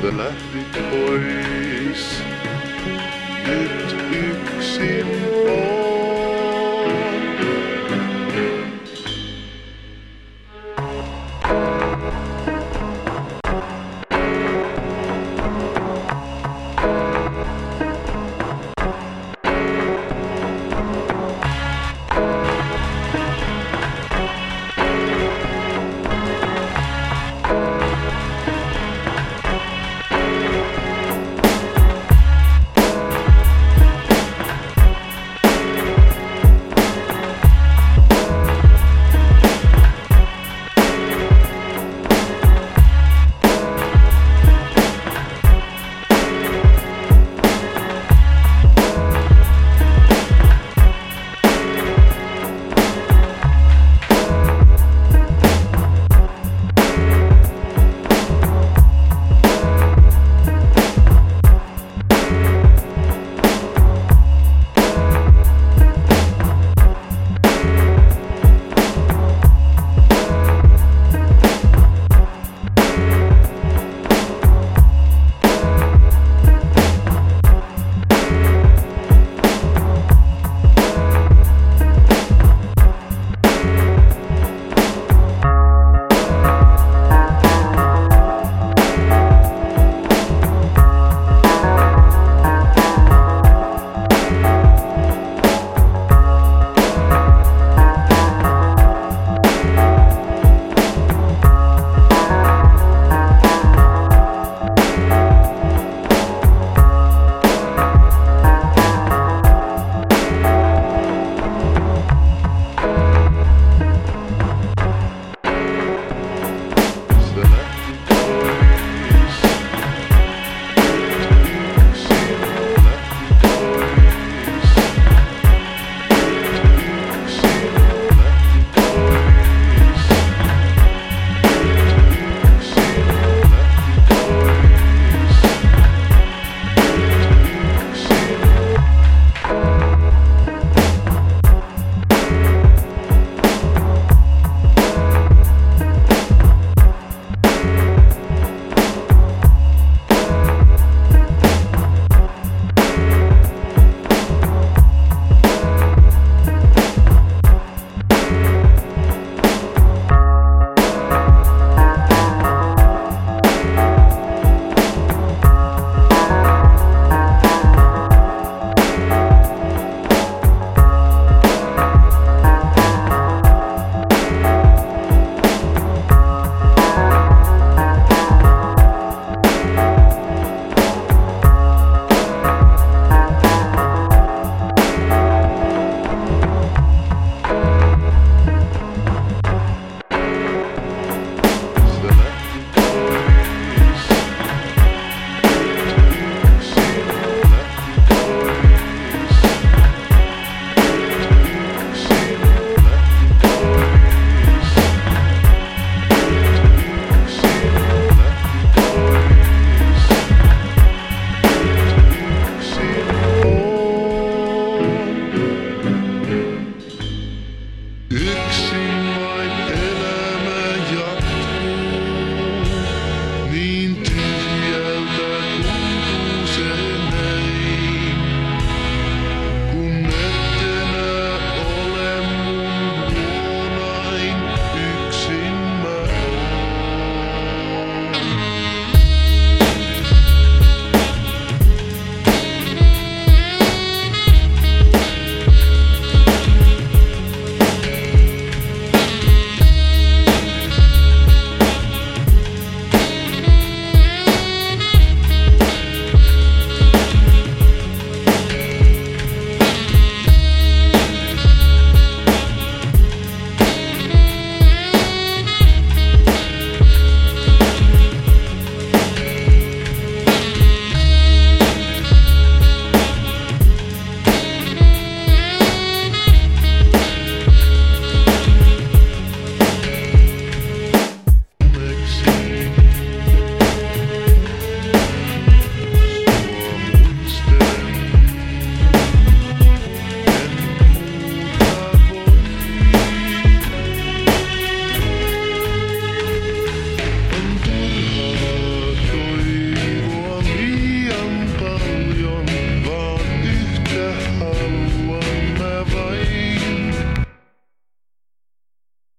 the laughing voice.